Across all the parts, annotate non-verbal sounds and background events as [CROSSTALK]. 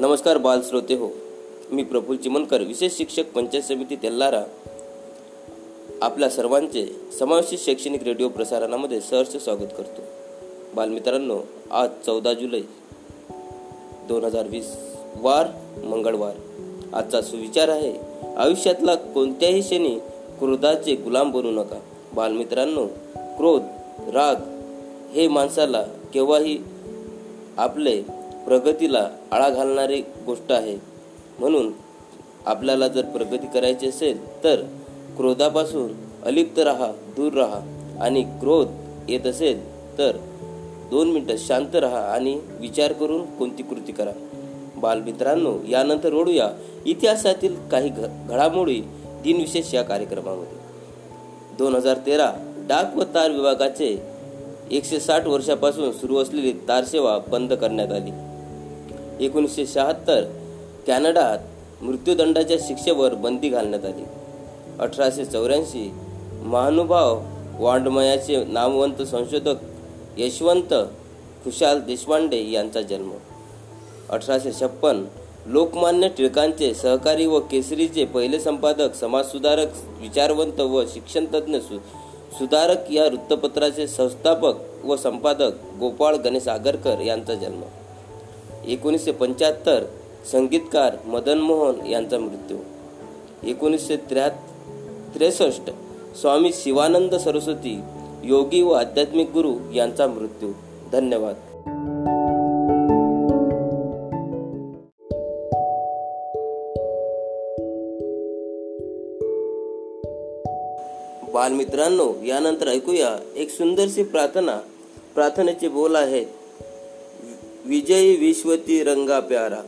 नमस्कार बाल श्रोते हो मी प्रफुल चिमनकर विशेष शिक्षक पंचायत समिती तेल्लारा आपल्या सर्वांचे समावेशित शैक्षणिक रेडिओ प्रसारणामध्ये सहर्ष स्वागत करतो. बालमित्रांनो आज चौदा जुलै दोन हजार वीस वार मंगळवार. आजचा सुविचार आहे आयुष्यातला कोणत्याही क्षणी क्रोधाचे गुलाम बनू नका. बालमित्रांनो क्रोध राग हे माणसाला केव्हाही आपले प्रगतीला आळा घालणारी गोष्ट आहे. म्हणून आपल्याला जर प्रगती करायची असेल तर क्रोधापासून अलिप्त राहा दूर राहा. आणि क्रोध येत असेल तर दोन मिनटं शांत राहा आणि विचार करून कोणती कृती करा. बालमित्रांनो यानंतर ओढूया. इतिहासातील काही घ घडामोडी दिनविशेष या कार्यक्रमामध्ये. दोन हजार तेरा डाक व तार विभागाचे एकशे साठ वर्षापासून सुरू असलेली तारसेवा बंद करण्यात आली. एकोणीसशे शहात्तर कॅनडात मृत्यूदंडाच्या शिक्षेवर बंदी घालण्यात आली. अठराशे चौऱ्याऐंशी महानुभाव वाङ्मयाचे नामवंत संशोधक यशवंत खुशाल देशपांडे यांचा जन्म. अठराशे छप्पन लोकमान्य टिळकांचे सहकारी व केसरीचे पहिले संपादक समाजसुधारक विचारवंत व शिक्षणतज्ज्ञ सु सुधारक या वृत्तपत्राचे संस्थापक व संपादक गोपाळ गणेश आगरकर यांचा जन्म. एकोणीसशे पंच्याहत्तर संगीतकार मदन मोहन यांचा मृत्यू. एकोणीसशे त्र्या त्रेसष्ट स्वामी शिवानंद सरस्वती योगी व आध्यात्मिक गुरु यांचा मृत्यू. धन्यवाद. बालमित्रांनो यानंतर ऐकूया एक सुंदरशी प्रार्थना. प्रार्थनेचे बोल आहेत विजयी विश्वती रंगा प्यारा.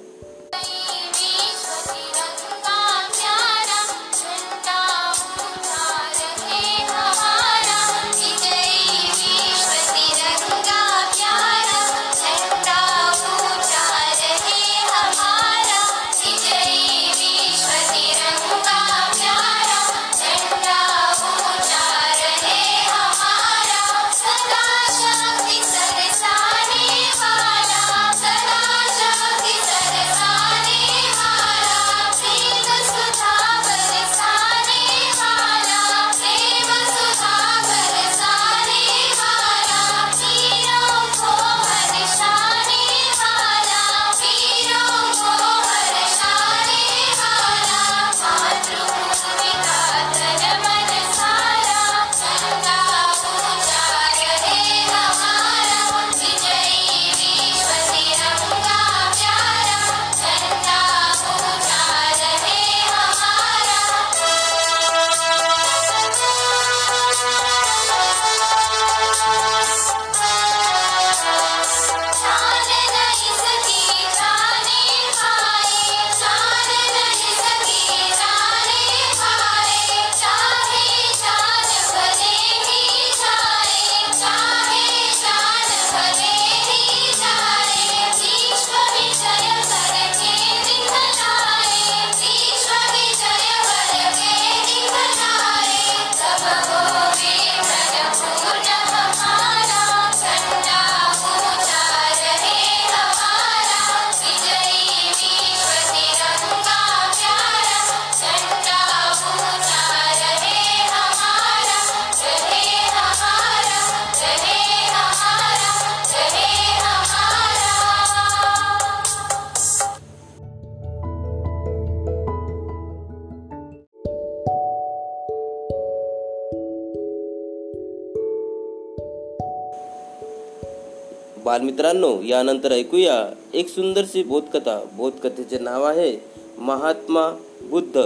बालमित्रांनो यानंतर ऐकूया एक सुंदरशी बोधकथा. बोधकथेचे नाव आहे महात्मा बुद्ध.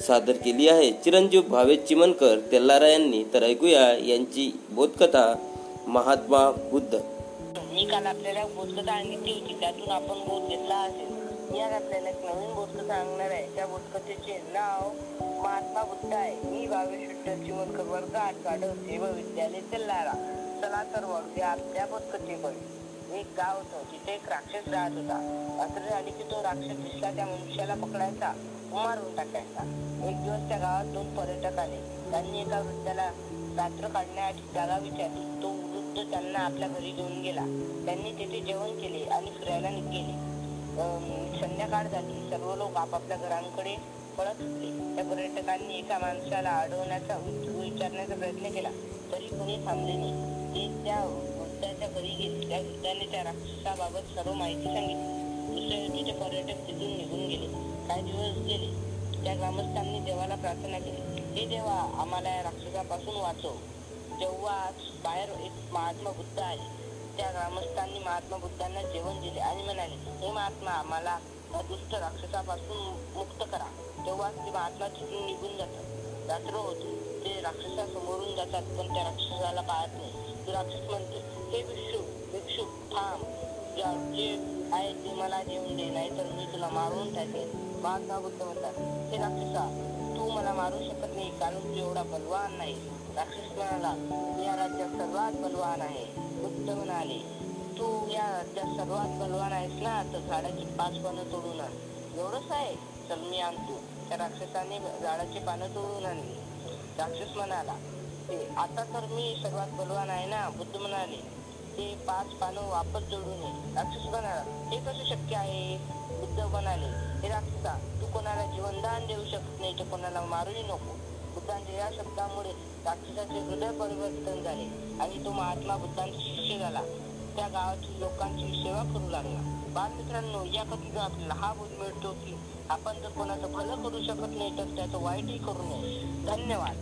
सादर केली आहे चिरंजीव भावे चिमनकर तेल्लारा यांनी. तर ऐकूया यांची बोधकथा महात्मा बुद्ध. मी काल आपल्याला बोधकथा सांगितली होती त्यातून आपण बोध घेतला असेल. यात आपल्याला एक नवीन बोधकथा सांगणार आहे. त्या बोधकथेचे नाव महात्मा बुद्ध आहे. मी भावे शुद्ध चिमनकर वर्ग आठ गाडव सेवा विद्यालय तेल्लारा चला तर वळूया आपल्या बोधकथेकडे एक गाव होतं तिथे एक राक्षस राहत होता. रात्र झाली की तो राक्षस दिसला त्या मनुष्याला पकडायचा मारून टाकायचा. एक दिवस त्या गावात दोन पर्यटक आले. त्यांनी एका वृद्धाला रात्र काढण्यासाठी जागा विचारली तो वृद्ध त्यांना आपल्या घरी घेऊन गेला. त्यांनी तेथे जेवण केले आणि फिरायला गेले अं, संध्याकाळ झाली. सर्व लोक आपापल्या घरांकडे पळत होते. त्या पर्यटकांनी एका माणसाला अडवण्याचा विचारण्याचा प्रयत्न केला. तरी कोणी थांबले नाही. त्या वृद्धाच्या घरी गेले त्या वृद्धाने त्या राक्षसाबाबत सर्व माहिती सांगितली. दुसऱ्या दिवशी ते पर्यटक तिथून निघून गेले. काही दिवस गेले. त्या ग्रामस्थांनी देवाला प्रार्थना केली. हे देवा आम्हाला या राक्षसापासून वाचव. जेव्हा बाहेर एक महात्मा बुद्ध आले त्या ग्रामस्थांनी महात्मा बुद्धांना जेवण दिले आणि म्हणाले हे महात्मा आम्हाला या दुष्ट राक्षसापासून मुक्त करा. तेव्हा ते महात्मा तिथून निघून जातात. रात्र होते. ते राक्षसासमोरून जातात पण त्या राक्षसाला पाहत नाही. तो राक्षस म्हणतो हे भिक्षू भिक्षू थांब. जे आहे ते मला जेवण दे नाही तर मी तुला मारून टाकेन. महात्मा बुद्ध म्हणतात हे राक्षसा तू मला मारू शकत नाही कारण तू एवढा बलवान नाही. राक्षस म्हणाला "मी या राज्यात सर्वात बलवान आहे. बुद्ध म्हणाले तू या राज्यात सर्वात बलवान आहेस ना तर झाडाची पाच पानं तोडून आण. एवढंच आहे चल मी आणतो. त्या राक्षसाने झाडाची पानं तोडून आणली. राक्षस म्हणाला ते आता तर मी सर्वात बलवान आहे ना बुद्ध म्हणाले ते पाच पानं वापस जोडून राक्षस म्हणाला हे कसं शक्य आहे? बुद्ध म्हणाले हे राक्षसा तू कोणाला जीवनदान देऊ शकत नाही तर कोणाला मारूही नको. बुद्धांच्या या शब्दामुळे राक्षसाचे हृदय परिवर्तन झाले आणि तो महात्मा बुद्धांचा शिष्य झाला. त्या गावातील लोकांची सेवा करू लागला. बालमित्रांनो या कथेतून आपल्याला हा बोध मिळतो की आपण जर कोणाचं भलं करू शकत नाही तर त्याचं वाईटही करू नये. धन्यवाद.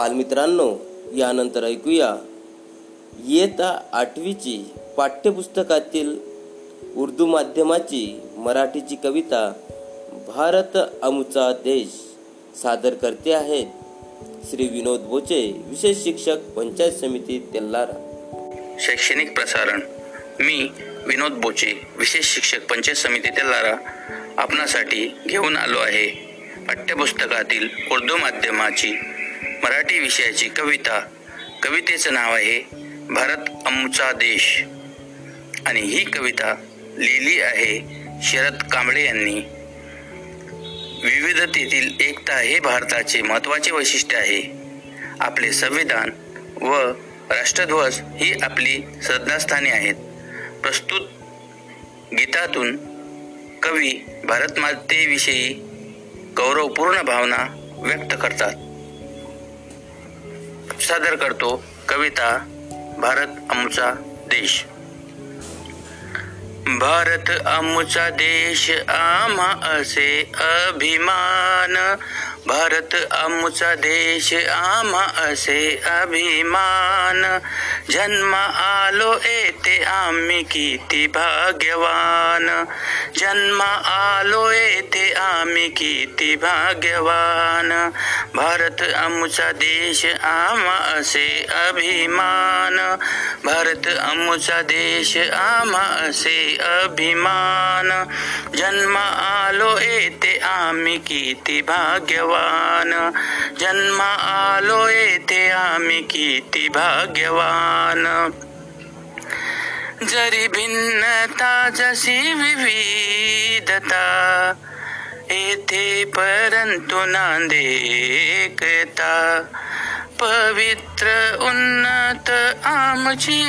बालमित्रांनो यानंतर ऐकूया. इयत्ता आठवीची पाठ्यपुस्तकातील उर्दू माध्यमाची मराठीची कविता भारत अमुचा देश सादर करते आहेत. श्री विनोद बोचे विशेष शिक्षक पंचायत समिती तेल्लारा शैक्षणिक प्रसारण. मी विनोद बोचे विशेष शिक्षक पंचायत समिती तेल्लारा आपणासाठी घेऊन आलो आहे. पाठ्यपुस्तकातील उर्दू माध्यमाची मराठी विषयाची कविता. कवितेचं नाव आहे भारत आमचा देश. आणि ही कविता लिहिली आहे शरद कांबळे यांनी. विविधतेतील एकता हे भारताचे महत्त्वाचे वैशिष्ट्य आहे. आपले संविधान व राष्ट्रध्वज ही आपली श्रद्धास्थाने आहेत. प्रस्तुत गीतातून कवी भारतमातेविषयी गौरवपूर्ण भावना व्यक्त करतात. सादर करतो कविता भारत आमचा देश. भारत आमचा देश आम्हा असे अभिमान. भारत आमचा देश आम्हा असे अभिमान. जन्म आलो येते आम्ही किती भाग्यवान. जन्म आलो येते आम्ही किती भाग्यवान. भारत आमचा देश आम्हा असे अभिमान. भारत आमचा देश आम्हा असे अभिमान. जन्म आलो येते आम्ही किती भाग्यवान. जन्म आलो येथे आम्ही किती भाग्यवान. जरी भिन्नता जशी विविधता येथे परंतु नांदे एकता. पवित्र उन्नत आमची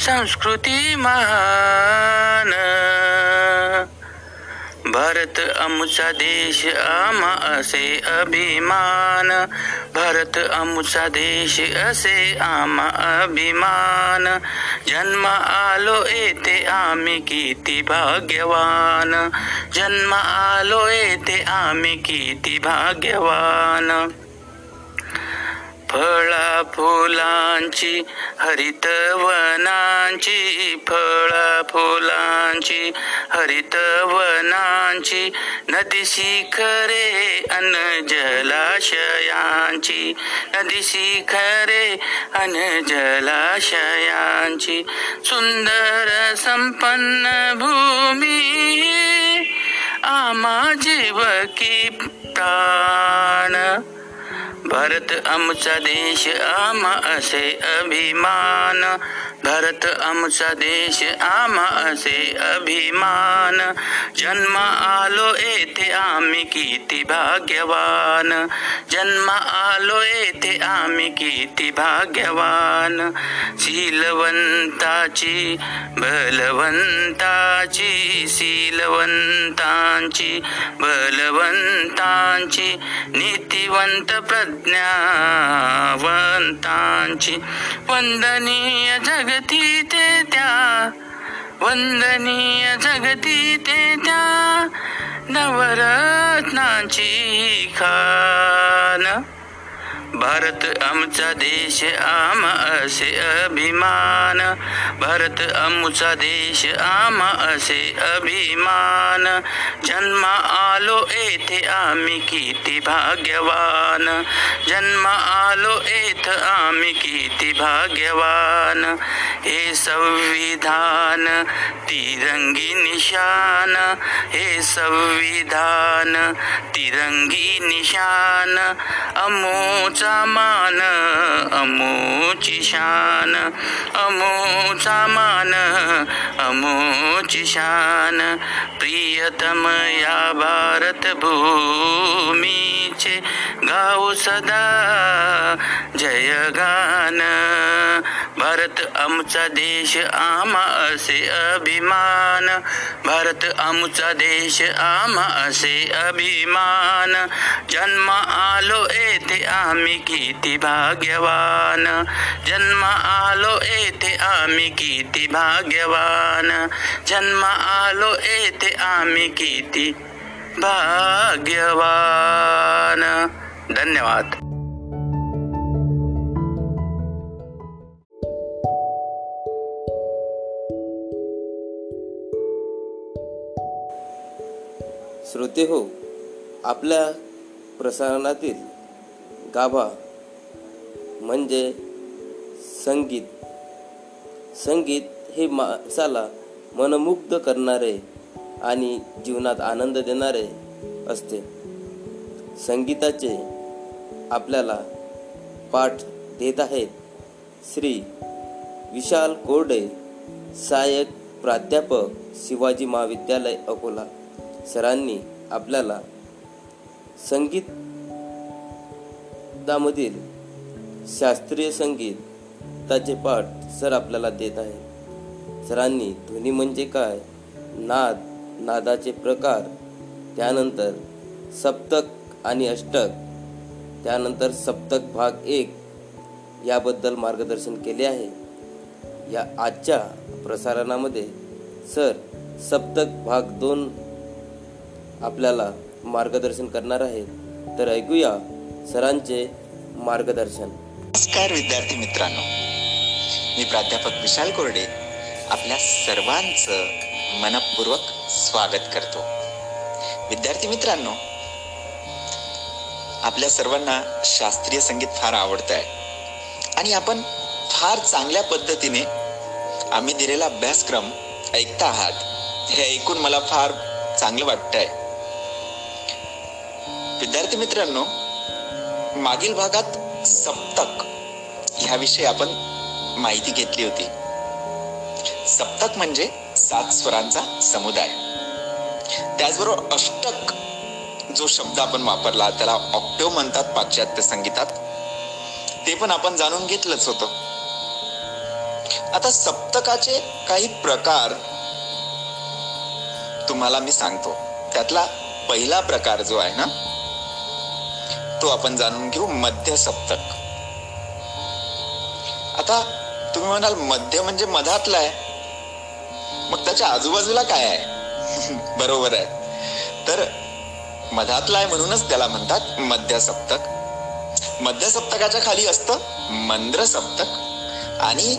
संस्कृती महान भारत आमचा देश आम्हा असे अभिमान. भारत आमचा देश असे आम्हा अभिमान. जन्म आलो येते आम्ही किती भाग्यवान. जन्म आलो येते आम्ही किती भाग्यवान. फळा फुलांची हरितवनांची फळा फुलांची हरितवनांची नदी शिखरे अन जलाशयांची नदी शिखरे अन जलाशयांची सुंदर संपन्न भूमी आमा जीव की प्राण. भारत आमचा देश आमा असे अभिमान. भारत आमचा देश आमा असे अभिमान. जन्म आलो येथे आम्ही किती भाग्यवान. जन्म आलो येथे आम्ही किती भाग्यवान. शीलवंताची बलवंताची शीलवंतांची बलवंतांची नीतिवंत प्र प्रज्ञावंतांची वंदनीय जगती ते त्या वंदनीय जगती ते त्या नवरत्नांची खान. भारत आमचा देश आम असे अभिमान. भारत आमचा देश आम असे अभिमान. जन्म आलो येथे आम्ही किती भाग्यवान. जन्म आलो येथ आम्ही किती भाग्यवान. हे संविधान तिरंगी निशान. हे संविधान तिरंगी निशान. अमोचा मान अमोची शान अमोचा मान अमोची शान. प्रियतम या भारत भूमीचे गाऊ सदा जयगान भारत आमचा देश आमा असे अभिमान. भारत आमचा देश आमा असे अभिमान. जन्म आलो येथे आम्ही किती भाग्यवान. जन्म आलो येथे आम्ही किती भाग्यवान. जन्म आलो येथे आम्ही किती भाग्यवान. धन्यवाद. ते हो. आपल्या प्रसारणातील गाभा म्हणजे संगीत. संगीत हे माणसाला मनमुग्ध करणारे आणि जीवनात आनंद देणारे असते. संगीताचे आपल्याला पाठ देत आहेत श्री विशाल कोरडे सहाय्यक प्राध्यापक शिवाजी महाविद्यालय अकोला सरांनी आपल्याला संगीतामधील शास्त्रीय संगीताचे पाठ सर आपल्याला देत आहे सरांनी ध्वनी म्हणजे काय? नाद नादाचे प्रकार त्यानंतर सप्तक आणि अष्टक त्यानंतर सप्तक भाग एक याबद्दल मार्गदर्शन केले आहे. या आजच्या प्रसारणामध्ये सर सप्तक भाग दोन आपल्याला मार्गदर्शन करणार आहेत तर ऐकूया सरांचे मार्गदर्शन. नमस्कार विद्यार्थी मित्रांनो. मी प्राध्यापक विशाल कोरडे आपल्या सर्वांचं मनपूर्वक स्वागत करतो. विद्यार्थी मित्रांनो आपल्या सर्वांना शास्त्रीय संगीत फार आवडत आहे आणि आपण फार चांगल्या पद्धतीने आम्ही दिलेला अभ्यासक्रम ऐकता आहात. हे ऐकून मला फार चांगलं वाटतंय. विद्यार्थी मित्रांनो मागील भागात सप्तक ह्याविषयी आपण माहिती घेतली होती. सप्तक म्हणजे सात स्वरांचा समुदाय. त्याचबरोबर अष्टक जो शब्द आपण वापरला त्याला ऑक्टेव म्हणतात पाश्चात्य संगीतात. ते पण आपण जाणून घेतलंच होतं. आता सप्तकाचे काही प्रकार तुम्हाला मी सांगतो. त्यातला पहिला प्रकार जो आहे ना आपण जाणून घेऊ मध्य सप्तक आता तुम्ही म्हणाल मध्य म्हणजे मधातला आहे. मग त्याच्या आजूबाजूला काय आहे? [LAUGHS] बरोबर आहे. तर मधातला आहे म्हणूनच त्याला म्हणतात मध्य सप्तक मध्य सप्तकाच्या खाली असतं मंद्र सप्तक आणि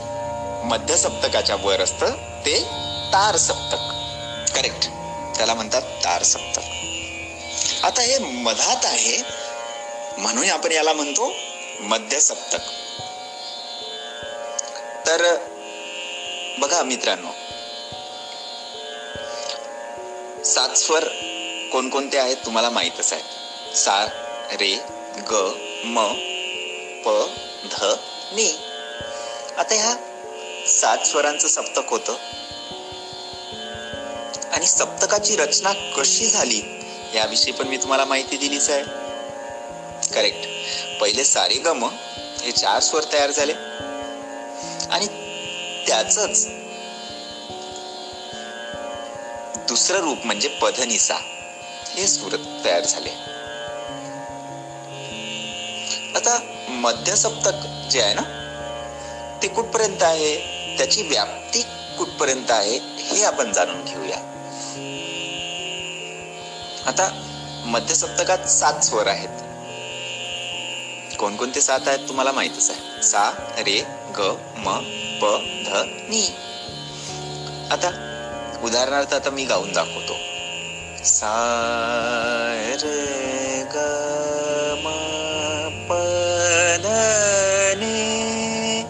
मध्य सप्तकाच्या वर असतं ते तार सप्तक करेक्ट त्याला म्हणतात तार सप्तक आता हे मधात आहे म्हणून आपण याला म्हणतो मध्य सप्तक तर बघा मित्रांनो सात स्वर कोणकोणते आहेत तुम्हाला माहीतच आहे सा रे ग म प ध नी. आता ह्या सात स्वरांचं सप्तक होतं. आणि सप्तकाची रचना कशी झाली याविषयी पण मी तुम्हाला माहिती दिलीच आहे. करेक्ट पहिले सारे गम हे चार स्वर तयार झाले. आणि त्याच दुसरं रूप म्हणजे पधनिसा हे सूर तयार झाले. आता मध्य सप्तक जे आहे ना ते कुठपर्यंत आहे? त्याची व्याप्ती कुठपर्यंत आहे? हे आपण जाणून घेऊया. आता मध्य सप्तकात सात स्वर आहेत. कोणकोणते सात आहेत तुम्हाला माहितच आहे? सा रे ग म प ध नी. आता उदाहरणार्थ आता मी गाऊन दाखवतो. सा रे ग म प ध नी.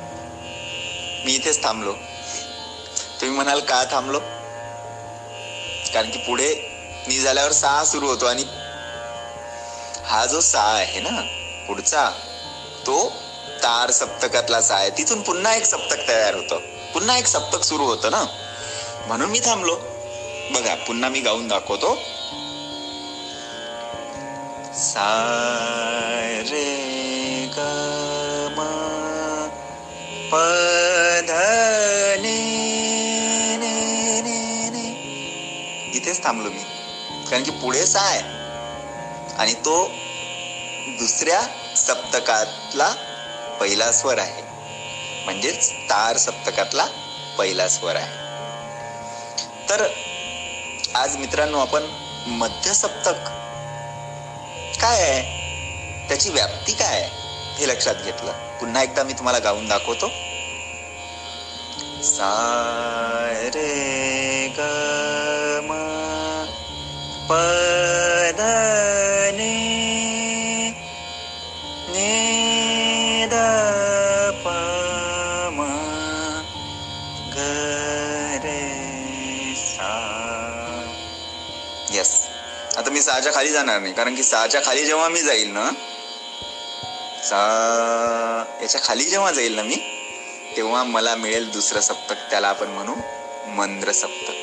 मी इथेच थांबलो. तुम्ही म्हणाल का थांबलो? कारण की पुढे नी झाल्यावर सा सुरू होतो आणि हा जो सा आहे ना पुढचा. तो तार सप्तकातलाच आहे. तिथून पुन्हा एक सप्तक तयार होतं. पुन्हा एक सप्तक सुरू होतं ना? म्हणून मी थांबलो. बघा पुन्हा मी गाऊन दाखवतो. सा रे ग प इथेच थांबलो मी. कारण की पुढे सा आहे. आणि तो दुसऱ्या सप्तकातला पहिला स्वर आहे. म्हणजेच तार सप्तकातला पहिला स्वर आहे. तर आज मित्रांनो आपण मध्य सप्तक काय आहे? त्याची व्याप्ती काय आहे? हे लक्षात घेतलं. पुन्हा एकदा मी तुम्हाला गाऊन दाखवतो. सा रे ग सहाच्या खाली जाणार नाही. कारण की सहाच्या खाली जेव्हा मी जाईल ना सा याच्या खाली जेव्हा जाईल ना मी तेव्हा मला मिळेल दुसरं सप्तक त्याला आपण म्हणू मंद्र सप्तक.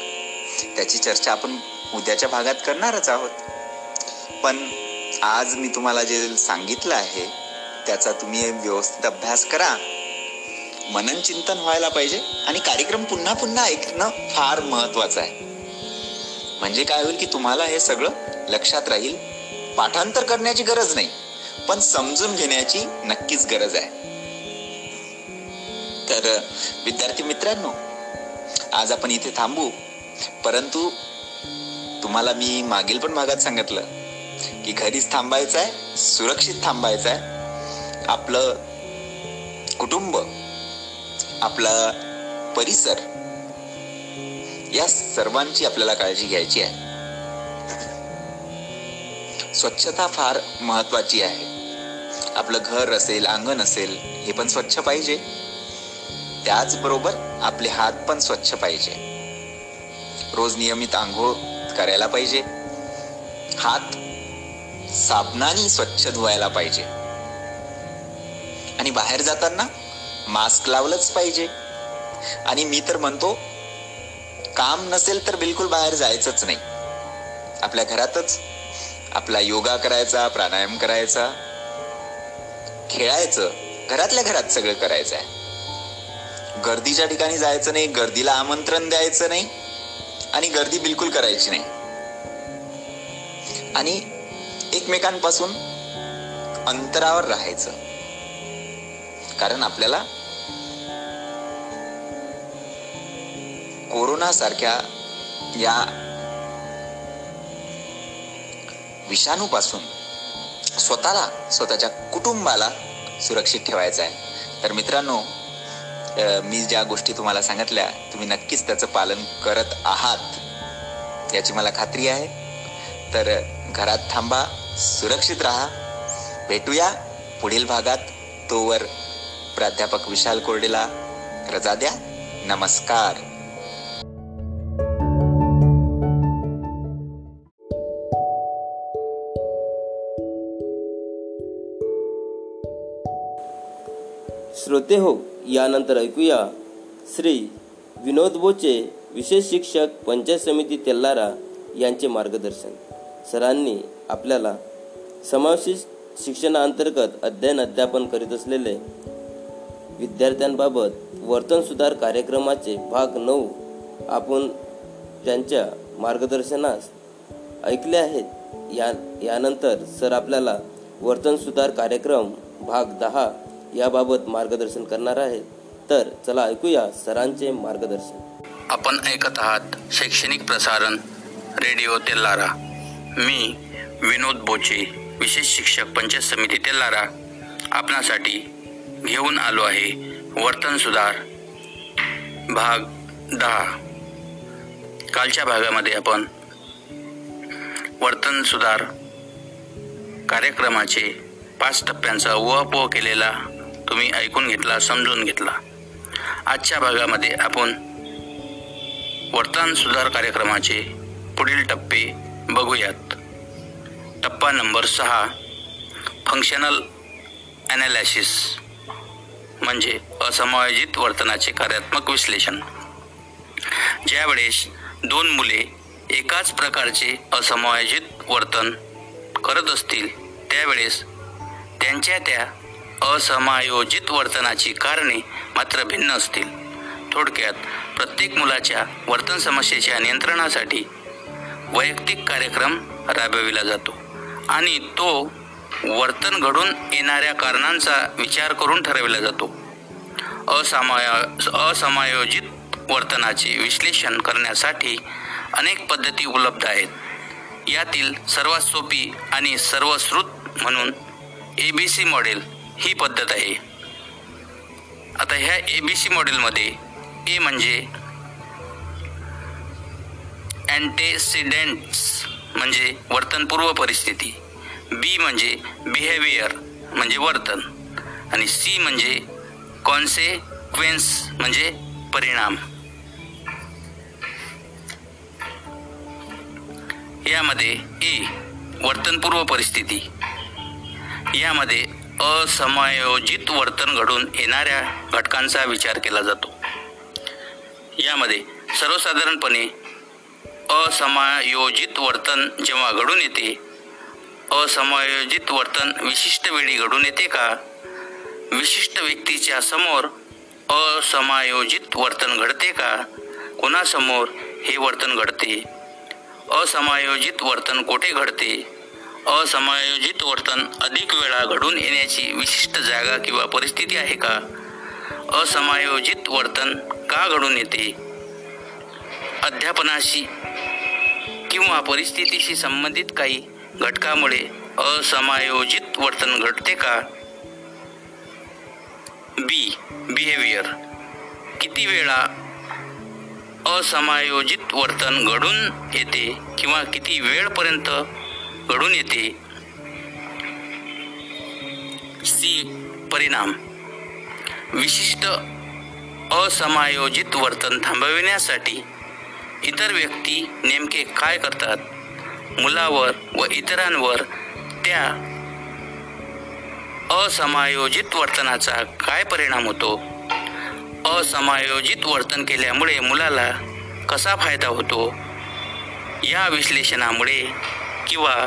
त्याची चर्चा आपण उद्याच्या भागात करणारच आहोत. पण आज मी तुम्हाला जे सांगितलं आहे त्याचा तुम्ही व्यवस्थित अभ्यास करा. मनन चिंतन व्हायला पाहिजे आणि कार्यक्रम पुन्हा पुन्हा ऐकणं फार महत्वाचं आहे. म्हणजे काय होईल की तुम्हाला हे सगळं लक्षात राहील पाठांतर करण्याची गरज नाही पण समजून घेण्याची नक्कीच गरज आहे. तर विद्यार्थी मित्रांनो आज आपण इथे थांबू. परंतु तुम्हाला मी मागील पण भागात सांगितलं की घरीच थांबायचं आहे सुरक्षित थांबायचं आहे. आपलं कुटुंब आपला परिसर या सर्वांची आपल्याला काळजी घ्यायची आहे. स्वच्छता फार महत्वाची आहे. आपलं घर असेल अंगण असेल हे पण स्वच्छ पाहिजे. त्याचबरोबर आपले हात पण स्वच्छ पाहिजे. रोज नियमित आंघोळ करायला पाहिजे. हात साबणाने स्वच्छ धुवायला पाहिजे. आणि बाहेर जाताना मास्क लावलंच पाहिजे. आणि मी तर म्हणतो काम नसेल तर बिलकुल बाहेर जायचंच नाही. आपल्या घरातच आपला योगा करायचा प्राणायाम करायचा खेळायचं घरातल्या घरात सगळं करायचं आहे गर्दीच्या ठिकाणी जायचं नाही गर्दीला आमंत्रण द्यायचं नाही आणि गर्दी बिलकुल करायची नाही. आणि एकमेकांपासून अंतरावर राहायचं. कारण आपल्याला कोरोना सारख्या या विषाणूपासून स्वतःला स्वतःच्या कुटुंबाला सुरक्षित ठेवायचं आहे. तर मित्रांनो मी ज्या गोष्टी तुम्हाला सांगितल्या तुम्ही नक्कीच त्याचं पालन करत आहात याची मला खात्री आहे. तर घरात थांबा सुरक्षित राहा. भेटूया पुढील भागात. तोवर प्राध्यापक विशाल कोरडेला रजा द्या. नमस्कार. श्रोते हो यानंतर ऐकूया श्री विनोद बोचे विशेष शिक्षक पंचायत समिती तेल्लारा यांचे मार्गदर्शन. सरांनी आपल्याला समावेशित शिक्षणाअंतर्गत अध्ययन अध्यापन करीत असलेले विद्यार्थ्यांबाबत वर्तन सुधार कार्यक्रमाचे भाग नऊ आपण त्यांच्या मार्गदर्शनास ऐकले आहेत. या यानंतर सर आपल्याला वर्तन सुधार कार्यक्रम भाग दहा याबाबत मार्गदर्शन करणार आहेत तर चला ऐकूया सरांचे मार्गदर्शन. आपण ऐकत आहात शैक्षणिक प्रसारण रेडिओ तेल्लारा मी विनोद बोचे विशेष शिक्षक पंचायत समिती तेल्लारा आपणासाठी घेऊन आलो आहे वर्तन सुधार भाग दहा. कालच्या भागामध्ये आपण वर्तन सुधार कार्यक्रमाचे पाच टप्प्यांचा उहापोह केलेला तुम्ही ऐकून घेतला समजून घेतला. आजच्या भागामध्ये आपण वर्तन सुधार कार्यक्रमाचे पुढील टप्पे बघूयात. टप्पा नंबर सहा फंक्शनल ॲनालिसिस म्हणजे असमायोजित वर्तनाचे कार्यात्मक विश्लेषण. ज्यावेळेस दोन मुले एकाच प्रकारचे असमायोजित वर्तन करत असतील त्यावेळेस त्यांच्या त्या असमायोजित वर्तनाची कारणे मात्र भिन्न असतील. थोडक्यात प्रत्येक मुलाच्या वर्तन समस्येच्या नियंत्रणासाठी वैयक्तिक कार्यक्रम राबविला जातो आणि तो वर्तन घडून येणाऱ्या कारणांचा विचार करून ठरविला जातो. असमाया असमायोजित वर्तनाचे विश्लेषण करण्यासाठी अनेक पद्धती उपलब्ध आहेत. यातील सर्वात सोपी आणि सर्वश्रुत म्हणून ए बी सी मॉडेल ही पद्धत आहे. आता ह्या ए बी सी मॉडेलमध्ये ए म्हणजे अँटेसिडेंट्स म्हणजे वर्तनपूर्व परिस्थिती. बी म्हणजे बिहेवियर म्हणजे वर्तन. आणि सी म्हणजे कॉन्सेक्वेन्स म्हणजे परिणाम. यामध्ये ए वर्तनपूर्व परिस्थिती. यामध्ये असमायोजित वर्तन घडून येणाऱ्या घटकांचा विचार केला जातो. यामध्ये सर्वसाधारणपणे असमायोजित वर्तन जेव्हा घडून येते असमायोजित वर्तन विशिष्ट वेळी घडून येते का? विशिष्ट व्यक्तीच्या समोर असमायोजित वर्तन घडते का? कोणासमोर हे वर्तन घडते? असमायोजित वर्तन कोठे घडते? असमायोजित वर्तन अधिक वेळा घडून येण्याची विशिष्ट जागा किंवा परिस्थिती आहे का? असमायोजित वर्तन का घडून येते? अध्यापनाशी किंवा परिस्थितीशी संबंधित काही घटकामुळे असमायोजित वर्तन घडते का? बी बिहेवियर किती वेळा असमायोजित वर्तन घडून येते किंवा किती वेळपर्यंत? घडून येते. सी. परिणाम. विशिष्ट असमायोजित वर्तन थांबविण्यासाठी इतर व्यक्ती नेमके काय करतात? मुलावर व इतरांवर त्या असमायोजित वर्तनाचा काय परिणाम होतो? असमायोजित वर्तन केल्यामुळे मुलाला कसा फायदा होतो? या विश्लेषणामुळे किंवा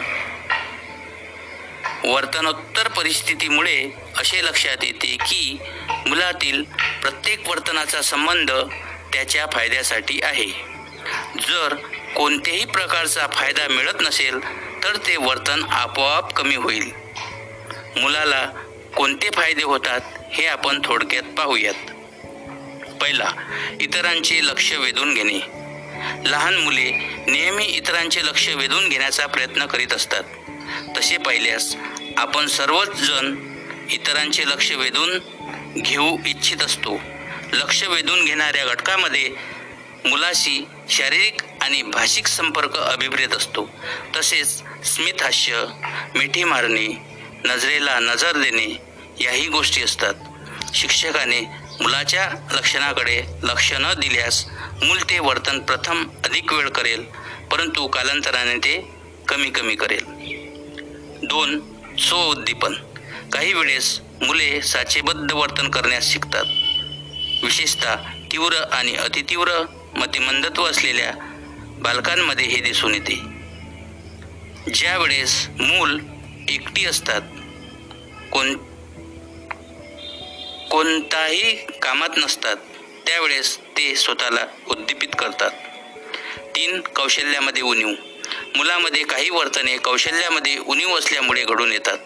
वर्तनोत्तर परिस्थितीमुळे असे लक्षात येते की मुलातील प्रत्येक वर्तनाचा संबंध त्याच्या फायद्यासाठी आहे. जर कोणत्याही प्रकारचा फायदा मिळत नसेल तर ते वर्तन आपोआप कमी होईल. मुलाला कोणते फायदे होतात हे आपण थोडक्यात पाहूयात. पहिला इतरांचे लक्ष वेधून घेणे. लहान मुले नेहमी इतरांचे लक्ष वेधून घेण्याचा प्रयत्न करीत असतात. तसे पाहिल्यास आपण सर्वच जण इतरांचे लक्ष वेधून घेऊ इच्छित असतो. लक्ष वेधून घेणाऱ्या घटकामध्ये मुलाशी शारीरिक आणि भाषिक संपर्क अभिप्रेत असतो. तसेच स्मित हास्य मिठी मारणे नजरेला नजर देणे याही गोष्टी असतात. शिक्षकाने मुलाच्या लक्षणाकडे लक्ष न दिल्यास मूल ते वर्तन प्रथम अधिक वेळ करेल परंतु कालांतराने ते कमी कमी करेल. दोन स्वउद्दीपन काही वेळेस मुले साचेबद्ध वर्तन करण्यास शिकतात. विशेषतः तीव्र आणि अतितीव्र मतिमंदत्व असलेल्या बालकांमध्ये हे दिसून येते. ज्या वेळेस मूल एकटी असतात कोण कोणताही कामात नसतात त्यावेळेस ते स्वतःला उद्दीपित करतात. तीन कौशल्यामध्ये उणीव. मुलामध्ये काही वर्तने कौशल्यामध्ये उणीव असल्यामुळे घडून येतात.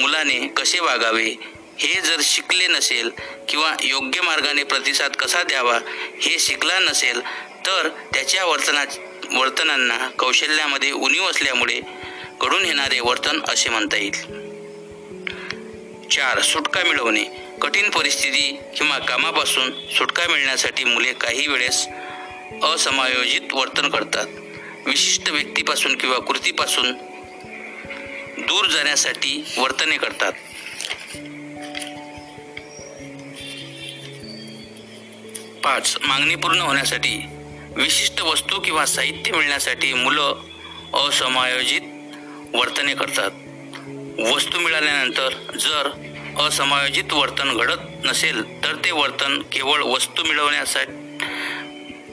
मुलाने कसे वागावे हे जर शिकले नसेल किंवा योग्य मार्गाने प्रतिसाद कसा द्यावा हे शिकला नसेल तर त्याच्या वर्तना वर्तनांना कौशल्यामध्ये उणीव असल्यामुळे घडून येणारे वर्तन असे म्हणता येईल. चार सुटका मिळवणे कठीण परिस्थिती किंवा कामापासून सुटका मिळण्यासाठी मुले काही वेळेस असमायोजित वर्तन करतात. विशिष्ट व्यक्तीपासून किंवा कृतीपासून दूर जाण्यासाठी वर्तने करतात. पाच. मागणी पूर्ण होण्यासाठी विशिष्ट वस्तू किंवा साहित्य मिळण्यासाठी मुलं असमायोजित वर्तने करतात. वस्तू मिळाल्यानंतर जर असमायोजित वर्तन घडत नसेल तर ते वर्तन केवळ वस्तू मिळवण्यासाठी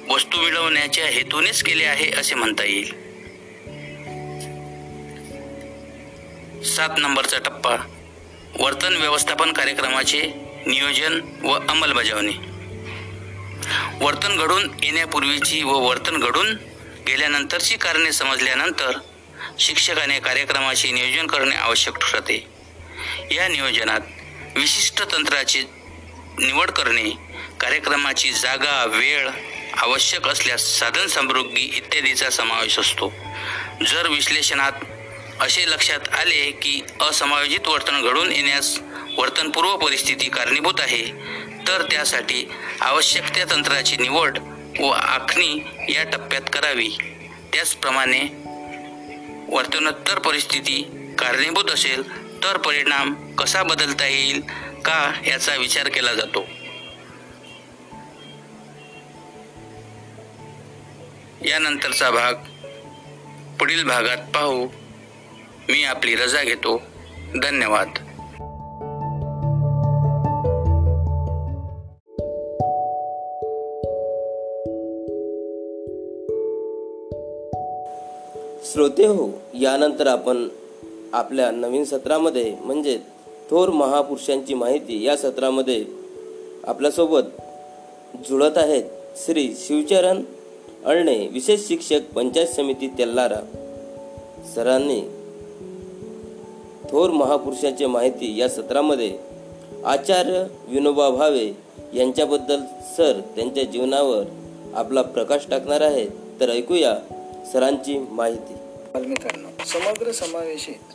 वस्तू मिळवण्याच्या हेतूनेच केले आहे असे म्हणता येईल. सात नंबरचा टप्पा. वर्तन व्यवस्थापन कार्यक्रमाचे नियोजन व अंमलबजावणी. वर्तन घडून येण्यापूर्वीची व वर्तन घडून गेल्यानंतरची कारणे समजल्यानंतर शिक्षकाने कार्यक्रमाचे नियोजन करणे आवश्यक ठरते. या नियोजनात विशिष्ट तंत्राची निवड करणे कार्यक्रमाची जागा वेळ आवश्यक असल्यास साधन समृद्धी इत्यादीचा समावेश असतो. जर विश्लेषणात असे लक्षात आले की असमायोजित वर्तन घडून येण्यास वर्तनपूर्व परिस्थिती कारणीभूत आहे तर त्यासाठी आवश्यक त्या तंत्राची निवड व आखणी या टप्प्यात करावी. त्याचप्रमाणे वर्तनोत्तर परिस्थिती कारणीभूत असेल तर परिणाम कसा बदलता येईल का याचा विचार केला जातो. यानंतरचा भाग पुढील भागात पाहू. मी आपली रजा घेतो. धन्यवाद. श्रोते हो यानंतर आपण आपल्या नवीन सत्रामध्ये म्हणजे थोर महापुरुषांची माहिती या सत्रामध्ये आपल्यासोबत जुळत आहेत श्री शिवचरण अळणे विशेष शिक्षक पंचायत समिती तेल्लारा सरांनी. थोर महापुरुषांची माहिती या सत्रामध्ये आचार्य विनोबा भावे यांच्याबद्दल सर त्यांच्या जीवनावर आपला प्रकाश टाकणार आहेत. तर ऐकूया सरांची माहिती. बालमित्रांनो समग्र समावेशित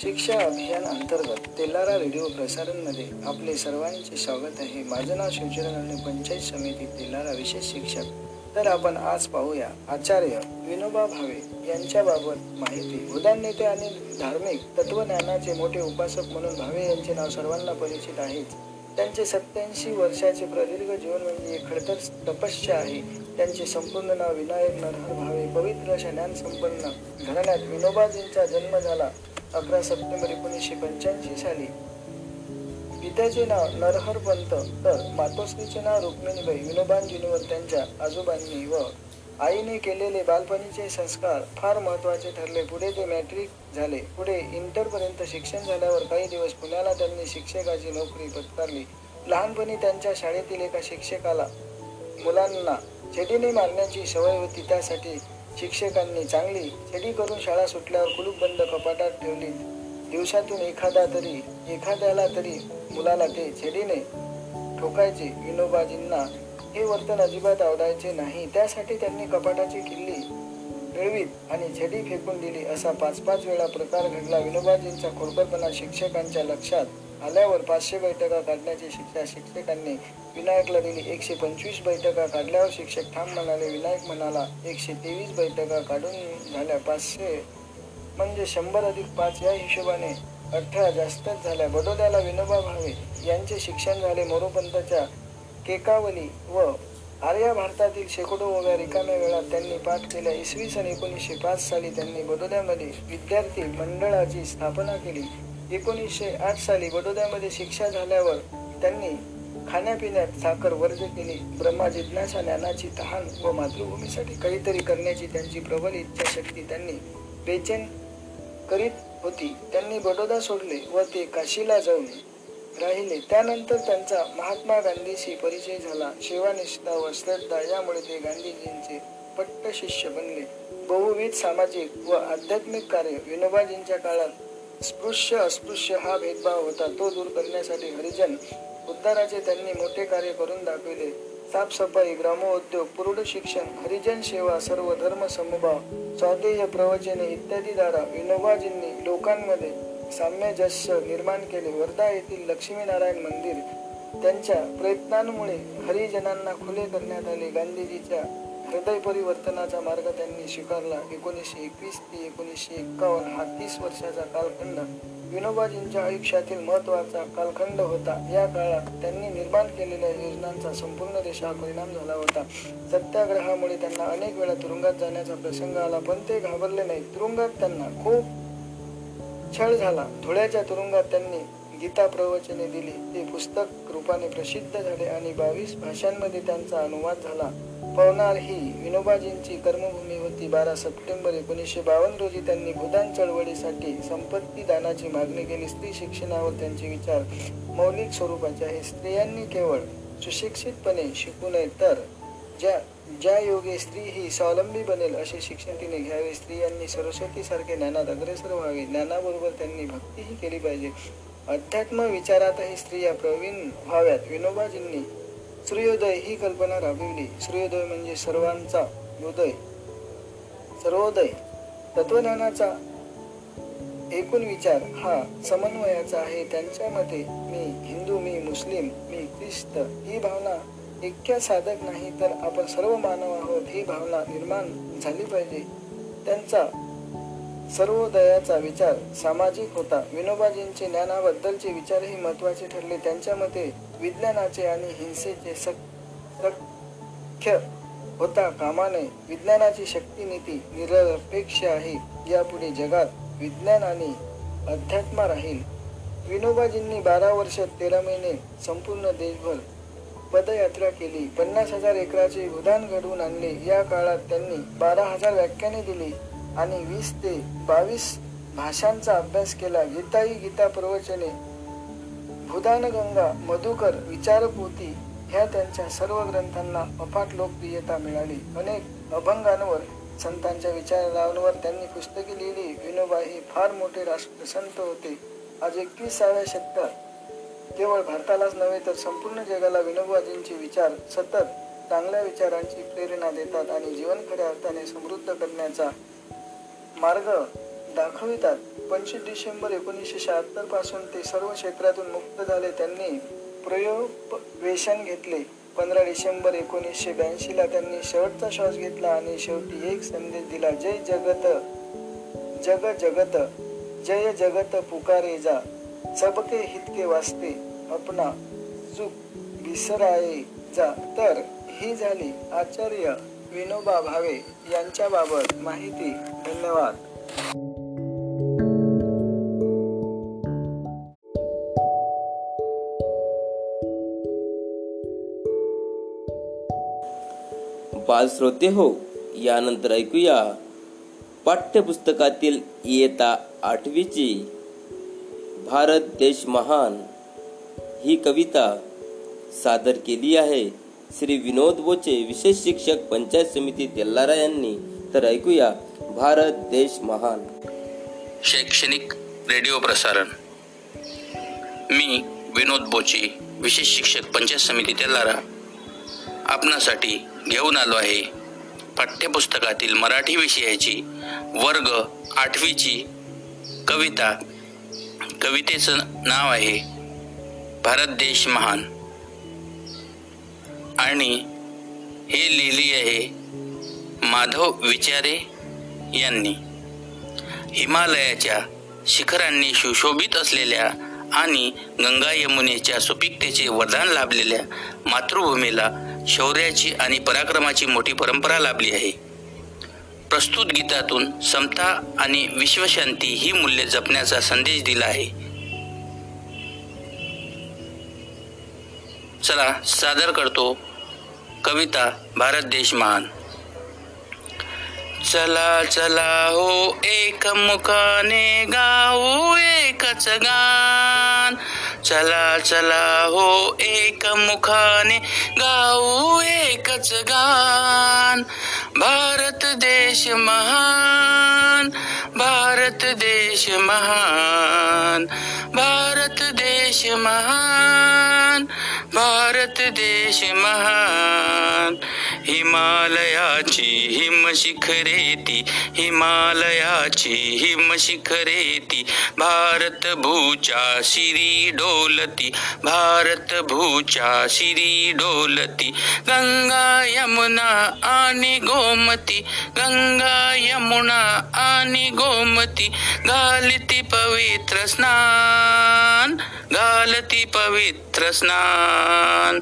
शिक्षा अभियान अंतर्गत तेलारा रेडिओ प्रसारणमध्ये आपले सर्वांचे स्वागत आहे. माझं नाव शिवचरण आणि पंचायत समिती तेलारा विशेष शिक्षक. तर आपण आज पाहूया आचार्य विनोबा भावे यांच्याबाबत माहिती. उदान नेते आणि धार्मिक तत्वज्ञानाचे मोठे उपासक म्हणून भावे यांचे नाव सर्वांना परिचित आहेच. त्यांचे सत्याऐंशी वर्षाचे प्रदीर्घ जीवन म्हणजे खडतर तपस्या आहे. त्यांचे संपूर्ण नाव विनायक नरहर भावे पवित्र अशा ज्ञान संपन्न घराण्यात विनोबाजींचा जन्म झाला अकरा सप्टेंबर एकोणीसशे पंच्याऐंशी साली. पित्याचे नाव नरहर पंत तर मातोश्रीचे नाव रुक्मिणीबाई विनोबांजींवर त्यांच्या आजोबांनी व आईने केलेले बालपणीचे संस्कार फार महत्त्वाचे ठरले. पुढे ते मॅट्रिक झाले. पुढे इंटरपर्यंत शिक्षण झाल्यावर काही दिवस पुण्याला त्यांनी शिक्षकाची नोकरी पत्कारली. लहानपणी त्यांच्या शाळेतील एका शिक्षकाला मुलांना छडीने मारण्याची सवय होती त्यासाठी शिक्षकांनी चांगली छेडी करून शाळा सुटल्यावर कुलूप बंद कपाटात ठेवली. दिवसातून एखादा तरी एखाद्याला तरी मुलाला ते छडीने ठोकायचे विनोबाजींना हे वर्तन अजिबात आवडायचे नाही. त्यासाठी त्यांनी कपाटाची किल्ली मिळवीत आणि छडी फेकून दिली असा पाच पाच वेळा प्रकार घडला. विनोबाजींचा खोडकरपणा शिक्षकांच्या लक्षात आल्यावर पाचशे बैठका काढण्याची शिक्षा शिक्षकांनी विनायकला दिली एकशे पंचवीस बैठका काढल्यावर शिक्षक ठाम म्हणाले विनायक म्हणाला एकशे तेवीस बैठका काढून झाल्या पाचशे. म्हणजे शंभर अधिक पाच या हिशोबाने अठरा जास्तच झाल्या. बडोद्याला विनोबा भावे यांचे शिक्षण झाले मोरोपंताच्या केकावली व आर्या भारतातील शेकडो ओव्या रिकाम्या वेळात त्यांनी पाठ केल्या. इसवी सन एकोणीसशे पाच साली त्यांनी बडोद्यामध्ये विद्यार्थी मंडळाची स्थापना केली. एकोणीसशे आठ साली बडोद्यामध्ये शिक्षा झाल्यावर त्यांनी खाण्यापिण्यात साखर वर्ज केली. ब्रह्मा जिज्ञासा ज्ञानाची तहान व मातृभूमीसाठी काहीतरी करण्याची त्यांची प्रबल इच्छाशक्ती त्यांनी बेचैन करीत होती. त्यांनी बडोदा सोडले व ते काशीला जाऊन राहिले. त्यानंतर त्यांचा महात्मा गांधीशी परिचय झाला. सेवानिष्ठा व श्रद्धा यामुळे ते गांधीजींचे पट्ट शिष्य बनले. बहुविध सामाजिक व आध्यात्मिक कार्य विनोबाजींच्या काळात स्पृश्य अस्पृश्य हा भेदभाव होता. तो दूर करण्यासाठी हरिजन उद्धाराचे त्यांनी मोठे कार्य करून दाखविले. साफसफाई ग्रामोद्योग प्रौढ शिक्षण हरिजन सेवा सर्व धर्म समभाव स्वाध्याय प्रवचने इत्यादी द्वारा विनोबाजींनी लोकांमध्ये साम्यजस्य निर्माण केले. वर्धा येथील लक्ष्मीनारायण मंदिर त्यांच्या प्रयत्नांमुळे हरिजनांना खुले करण्यात आले. गांधीजीच्या हृदय परिवर्तनाचा मार्ग त्यांनी स्वीकारला. एकोणीसशे एकवीस ते एकोणीसशे एक्कावन्न हा तीस वर्षाचा कालखंड. विनोबाजींच्या आयुष्यातील महत्त्वाचा कालखंड होता. या काळात त्यांनी निर्माण केलेल्या योजनांचा संपूर्ण देशावर परिणाम झाला होता. सत्याग्रहामुळे त्यांना अनेक वेळा तुरुंगात जाण्याचा प्रसंग आला पण ते घाबरले नाही तुरुंगात त्यांना खूप छळ झाला. धुळ्याच्या तुरुंगात त्यांनी गीता प्रवचने दिली. ते पुस्तक रूपाने प्रसिद्ध झाले आणि बावीस भाषांमध्ये त्यांचा अनुवाद झाला. पवनार ही विनोबाजींची कर्मभूमी होती बारा सप्टेंबर एकोणीसशे बावन्न रोजी त्यांनी भूदान चळवळीसाठी संपत्ती दानाची मागणी केली. स्त्री शिक्षणावर त्यांचे विचार मौलिक स्वरूपाचे आहे. स्त्रियांनी केवळ सुशिक्षितपणे शिकू नये तर ज्या ज्या योगे स्त्री ही स्वावलंबी बनेल असे शिक्षण तिने घ्यावे. स्त्रियांनी सरस्वती सारखे ज्ञानात अग्रेसर व्हावे. ज्ञानाबरोबर त्यांनी भक्तीही केली पाहिजे. अध्यात्म विचारातही स्त्रिया प्रवीण व्हाव्यात. विनोबाजींनी सूर्योदय ही कल्पना राबविली. सूर्योदय म्हणजे सर्वांचा उदय सर्वोदय. तत्वज्ञानाचा एकूण विचार हा समन्वयाचा आहे. त्यांच्या मते मी हिंदू मी मुस्लिम मी ख्रिस्त ही भावना इतक्या साधक नाही तर आपण सर्व मानव आहोत ही भावना निर्माण झाली पाहिजे. त्यांचा सर्वोदयाचा विचार सामाजिक होता. विनोबाजींचे ज्ञानाबद्दलचे विचारही महत्त्वाचे ठरले. त्यांच्या मते विज्ञानाचे आणि हिंसेचे सख्य होता कामा नये विज्ञानाची शक्तिनीती निरपेक्ष आहे. यापुढे जगात विज्ञान आणि अध्यात्म राहील. विनोबाजींनी बारा वर्ष तेरा महिने संपूर्ण देशभर पदयात्रा केली. पन्नास हजार एकराचे उदान घडवून आणले. या काळात त्यांनी बारा हजार व्याख्याने दिली आणि वीस ते बावीस भाषांचा अभ्यास केला. गीताई गीता प्रवचने भूदानगंगा मधुकर विचारपोती ह्या त्यांच्या सर्व ग्रंथांना अफाट लोकप्रियता मिळाली. अनेक अभंगांवर संतांच्या विचारांवर त्यांनी पुस्तके लिहिली. विनोबा हे फार मोठे राष्ट्रसंत होते. आज एकविसाव्या शतकात केवळ भारतालाच नव्हे तर संपूर्ण जगाला विनोबाजींचे विचार सतत चांगल्या विचारांची प्रेरणा देतात आणि जीवन खऱ्या अर्थाने समृद्ध करण्याचा मार्ग दाखवितात. पंचवीस डिसेंबर एकोणीसशे शहात्तरपासून ते सर्व क्षेत्रातून मुक्त झाले त्यांनी प्रयोगवेशन घेतले. पंधरा डिसेंबर एकोणीसशे ब्याऐंशी ला त्यांनी शेवटचा श्वास घेतला आणि शेवटी एक संदेश दिला जय जगत जग जगत जय जगत पुकारे जा सबके हितके वाचते अपना चूक विसराये जा. तर ही झाली आचार्य विनोबा भावे यांच्याबाबत माहिती. धन्यवाद. बाल श्रोते हो यानंतर ऐकूया पाठ्यपुस्तकातील इयता आठवीची. भारत देश महान ही कविता सादर केली आहे. श्री विनोद बोचे विशेष शिक्षक पंचायत समिती तेल्लारा यांनी. तर ऐकूया भारत देश महान. शैक्षणिक रेडिओ प्रसारण. मी विनोद बोचे विशेष शिक्षक पंचायत समिती तेल्लारा आपणासाठी घेऊन आलो आहे. पाठ्यपुस्तकातील मराठी विषयाची वर्ग आठवीची कविता कवितेचं नाव आहे भारत देश महान. आणि हे लिहिली आहे माधव विचारे यांनी. हिमालयाच्या शिखरांनी सुशोभित असलेल्या आणि गंगा यमुनेच्या सुपिकतेचे वरदान लाभलेल्या मातृभूमीला शौर्याची आणि पराक्रमाची मोठी परंपरा लाभली आहे. प्रस्तुत गीतातून समता आणि विश्वशांती ही मूल्ये जपण्याचा संदेश दिला आहे. चला सादर करतो कविता भारत देश महान. चला चला हो एक मुखाने गाऊ एकच गान. चला चला हो एक मुखाने गाऊ एकच गान. भारत देश महान भारत देश महान भारत देश महान भारत देश महान. हिमालयाची हिम शिखरेती हिमालयाची हिम शिखरेती भारत भूच्या शिरी डोलती भारत भूच्या शिरी डोलती. गंगा यमुना आणि गोमती गंगा यमुना आणि गोमती. घालती पवित्र स्नान घालती पवित्र स्नान.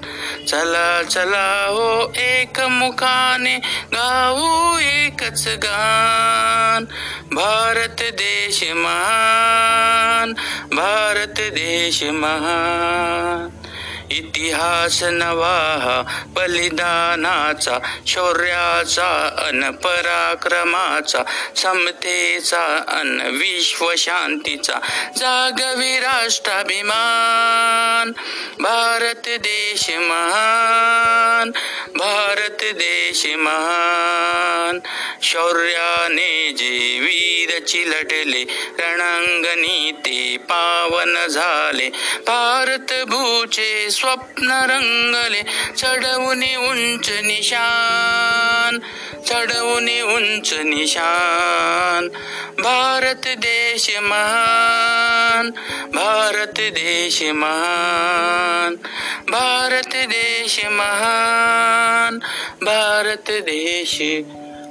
चला चला हो एक मुखाने गाऊ एकच गान. भारत देश महान भारत देश महान. इतिहास नवा बलिदानाचा शौर्याचा अन पराक्रमाचा समतेचा अन विश्व शांतीचा जागवी राष्ट्राभिमान भारत देश महान भारत देश महान. शौर्याने जे वीरची लढले रणांगणी ते पावन झाले भारत भूचे स्वप्न रंगले चढवून उंच निशान चढवून उंच निशान. भारत देश महान भारत देश महान भारत देश महान भारत देश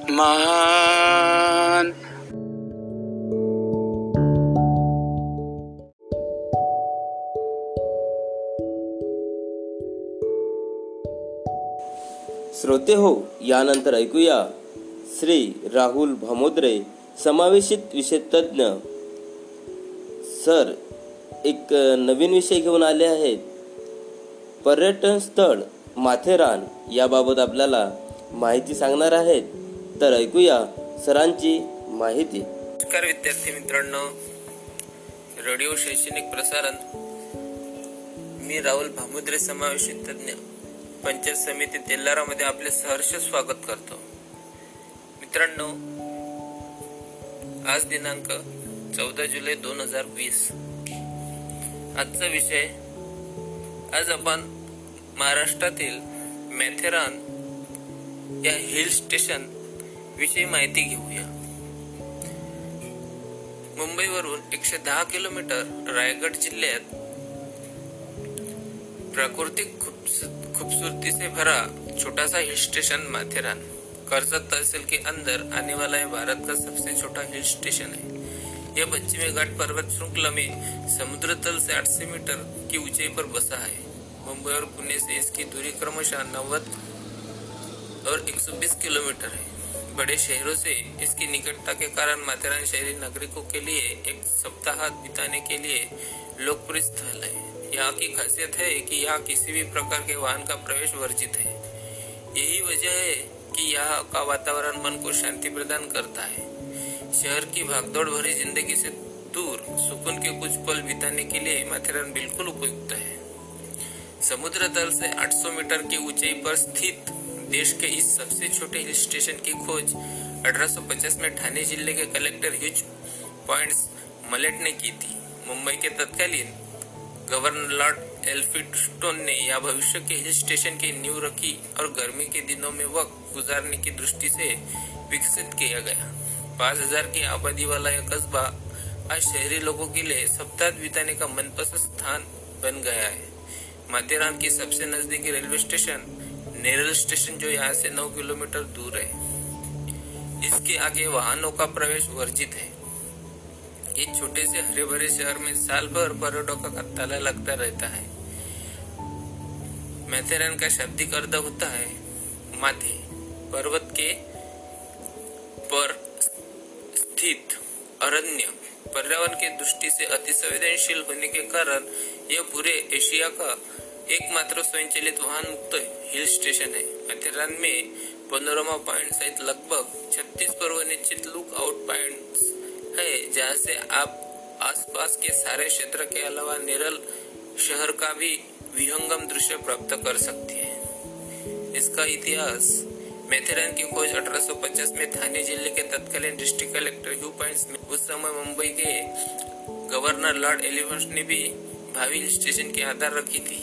महान. श्रोते हो यानंतर ऐकूया श्री राहुल भामोद्रे समावेशित विषयतज्ञ सर एक नवीन विषय घेऊन आले आहेत. पर्यटन स्थळ माथेरान याबाबत आपल्याला माहिती सांगणार आहेत. तर ऐकूया सरांची माहिती. नमस्कार विद्यार्थी मित्रांनो. रेडिओ शैक्षणिक प्रसारण. मी राहुल भामोद्रे समावेशित तज्ञ पंचायत समिती तेल्लारामध्ये आपले सहर्ष स्वागत करतो. मित्रांनो आज दिनांक चौदा जुलै दोन हजार वीस. आजचा विषय आज आपण महाराष्ट्रातील मॅथेरान या हिल स्टेशन विषयी माहिती घेऊया. मुंबईवरून एकशे दहा किलोमीटर रायगड जिल्ह्यात प्राकृतिक खूप खूबसूरती से भरा छोटा सा हिल स्टेशन माथेरान. कर्जत तहसील के अंदर आने वाला है भारत का सबसे छोटा हिल स्टेशन है। यह पश्चिमी घाट पर्वत श्रृंखला में समुद्र तल से 800 मीटर की ऊंचाई पर बसा है। मुंबई और पुणे से इसकी दूरी क्रमशः नव्वद और 120 किलोमीटर है। बड़े शहरों से इसकी निकटता के कारण माथेरान शहरी नागरिकों के लिए एक सप्ताह बिताने के लिए लोकप्रिय स्थल है। यहाँ की खासियत है कि यहाँ किसी भी प्रकार के वाहन का प्रवेश वर्जित है। यही वजह है कि यहाँ का वातावरण मन को शांति प्रदान करता है। शहर की भागदौड़ भरी ज़िंदगी से दूर सुकून के कुछ पल बिताने के लिए माथेरान बिल्कुल उपयुक्त है। समुद्र तल से 800 मीटर की ऊंचाई पर स्थित देश के इस सबसे छोटे हिल स्टेशन की खोज 1850 में ठाणे ज़िले के कलेक्टर ह्यूज पॉइंट्स मलेट ने की थी। मुंबई के तत्कालीन गवर्नर लॉर्ड एल्फिस्टोन ने यह भविष्य के हिल स्टेशन की नींव रखी और गर्मी के दिनों में वक्त गुजारने की दृष्टि से विकसित किया गया। पाँच हज़ार की आबादी वाला यह कस्बा आज शहरी लोगों के लिए सप्ताह बिताने का मनपसंद स्थान बन गया है। माथेरान की सबसे नजदीकी रेलवे स्टेशन, नेरल स्टेशन जो यहाँ से 9 किलोमीटर दूर है। इसके आगे वाहनों का प्रवेश वर्जित है। इस छोटे से हरे भरे शहर में साल भर पर्यटकों का ताला लगता रहता है? मैथेरान का शाब्दिक अर्थ होता है, माथे, पर्वत के पर स्थित अरण्य। पर्यावरण की दृष्टि से अति संवेदनशील होने के कारण यह पूरे एशिया का एकमात्र स्वयंचलित वाहन मुक्त हिल स्टेशन है। माथेरान में पनोरमा पॉइंट सहित लगभग 36 पूर्व निश्चित लुक आउट पॉइंट्स है जहाँ से आप आसपास के सारे क्षेत्र के अलावा नेरल शहर का भी विहंगम दृश्य प्राप्त कर सकते हैं। इसका इतिहास, मेथेरान की खोज 1850 में थाने ज़िले के तत्कालीन डिस्ट्रिक्ट कलेक्टर ह्यू पॉइंट्स में, उस समय मुंबई के गवर्नर लॉर्ड एलिफेंस ने भी भावी स्टेशन की आधार रखी थी।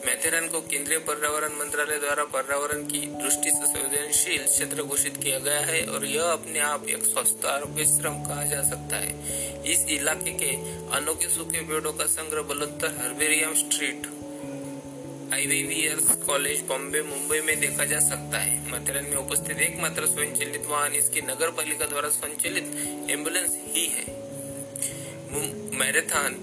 मेथेरान को केंद्रीय पर्यावरण मंत्रालय द्वारा पर्यावरण की दृष्टि से संवेदनशील क्षेत्र घोषित किया गया है और यह अपने आप एक स्वस्थ आरोग्य श्रम कहा जा सकता है। इस इलाके के अनोखे सूखे पेड़ों का संग्रह Blatter herbarium street आईवीवीएस college, Bombay, Mumbai में देखा जा सकता है। माथेरान में उपस्थित एकमात्र स्वयंचलित वाहन इसकी नगर पालिका द्वारा संचालित एंबुलेंस ही है। मैराथन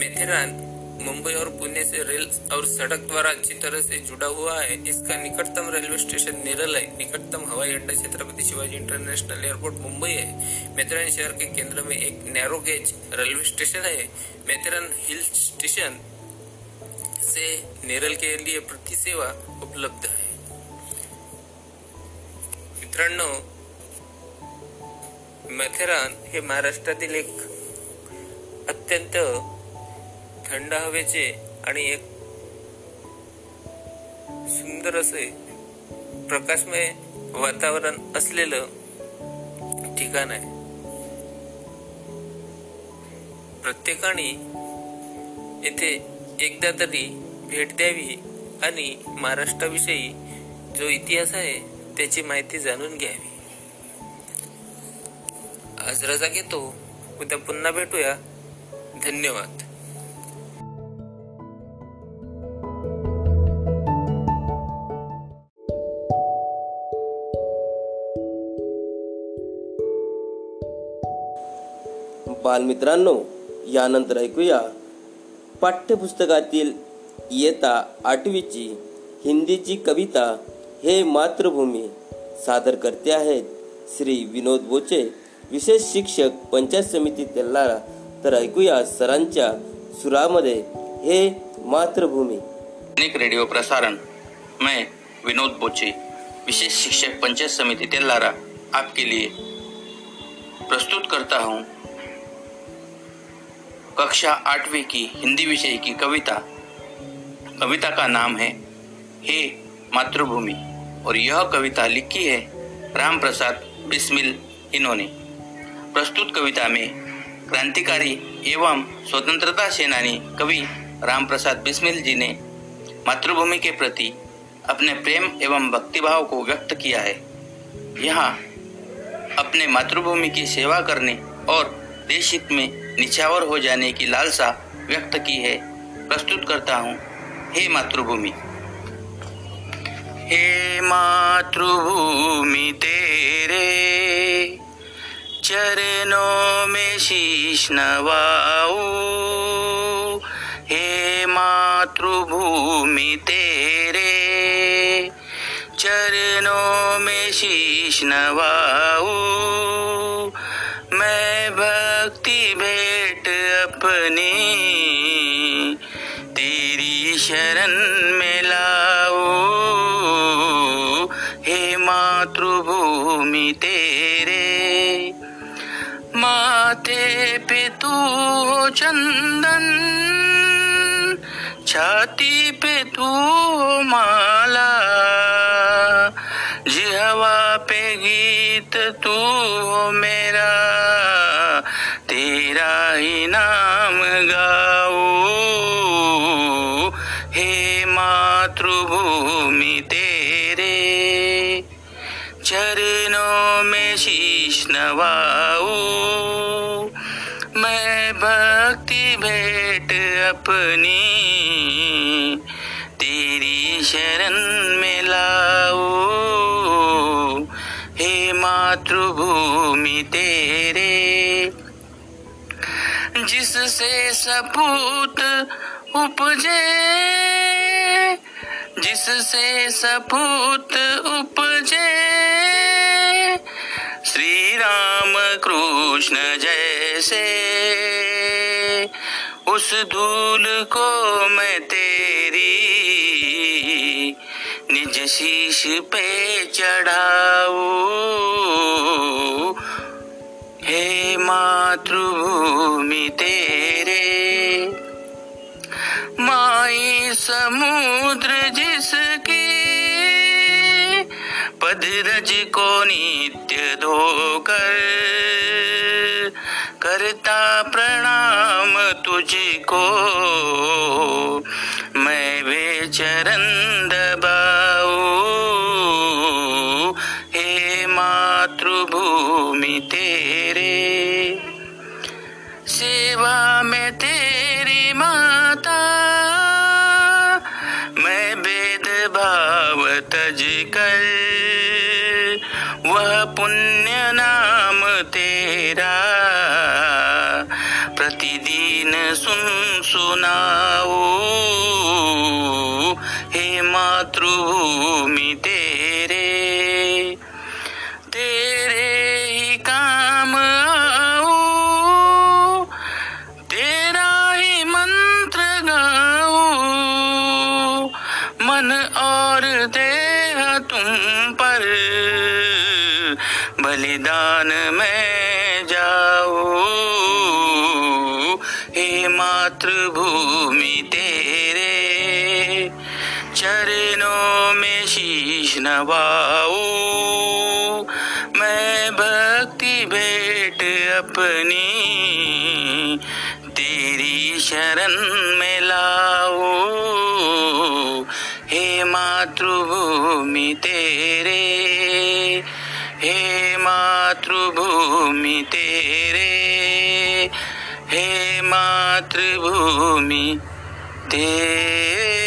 मेथेरान मुंबई और पुणे से रेल और सड़क द्वारा अच्छी तरह से जुड़ा हुआ है। इसका निकटतम रेलवे स्टेशन नेरल है निकटतम हवाई अड्डा छत्रपति शिवाजी इंटरनेशनल एयरपोर्ट मुंबई है। मेथरन शहर के केंद्र में एक नैरो गेज रेलवे स्टेशन है। मेथेरान हिल स्टेशन से नेरल के लिए प्रति सेवा उपलब्ध है। मित्रांनो मेथेरान हे महाराष्ट्रातील एक अत्यंत थंड हवेचे आणि एक सुंदर असे प्रकाशमय वातावरण असलेलं ठिकाण आहे. प्रत्येकाने येथे एकदा तरी भेट द्यावी आणि महाराष्ट्राविषयी जो इतिहास आहे त्याची माहिती जाणून घ्यावी. आज रजा घेतो. उद्या पुन्हा भेटूया. धन्यवाद. बालमित्रांनो यानंतर ऐकूया पाठ्यपुस्तकातील येता आठवीची हिंदीची कविता हे मातृभूमी सादर करते आहेत. श्री विनोद बोचे विशेष शिक्षक पंचायत समिती तेल्लारा तर ऐकूया सरांच्या सुरामध्ये हे मातृभूमी. दैनिक रेडिओ प्रसारण मैं विनोद बोचे विशेष शिक्षक पंचायत समिति तेलारा आपके लिए प्रस्तुत करता हूँ कक्षा आठवीं की हिंदी विषय की कविता। कविता का नाम है, हे मातृभूमि। और यह कविता लिखी है राम प्रसाद बिस्मिल इन्होंने। प्रस्तुत कविता में क्रांतिकारी एवं स्वतंत्रता सेनानी कवि राम प्रसाद बिस्मिल जी ने मातृभूमि के प्रति अपने प्रेम एवं भक्तिभाव को व्यक्त किया है। यहाँ अपने मातृभूमि की सेवा करने और देश हित में निछावर हो जाने की लालसा व्यक्त की है। प्रस्तुत करता हूँ। हे मातृभूमि। हे मातृभूमि, तेरे चरणों में शीश नवाऊ। हे मातृभूमि, तेरे चरणों में शीश नवाऊ। मैं भक्ति भेंट अपनी तेरी शरण में लाओ हे मातृभूमि तेरे माथे पे तू हो चंदन छाती पे तू हो माला। जिहवा पे गीत तू हो मेरा तेरा ही नाम गाओ हे मातृभूमि तेरे चरणों में शीश नवाओ मैं भक्ति भेंट अपनी तेरी शरण में लाऊ। मातृभूमि तेरे। जिससे सपूत उपजे जिससे सपूत उपजे। श्री राम कृष्ण जैसे उस धूल को मैं तेरे शीश पे चढ़ाऊ। हे मातृभूमि तेरे। माई समुद्र जिसके पदरज को नित्य धोकर करता प्रणाम तुझको। मैं वे सेवा में तेरी माता मैं भेदभाव तज कर वह पुण्य नाम तेरा। प्रतिदिन सुन सुनाओ हे मातृभूमि नवाओ मैं भक्ति भेंट अपनी तेरी शरण में लाओ हे मातृभूमि तेरे, हे मातृभूमि तेरे, हे मातृभूमि तेरे।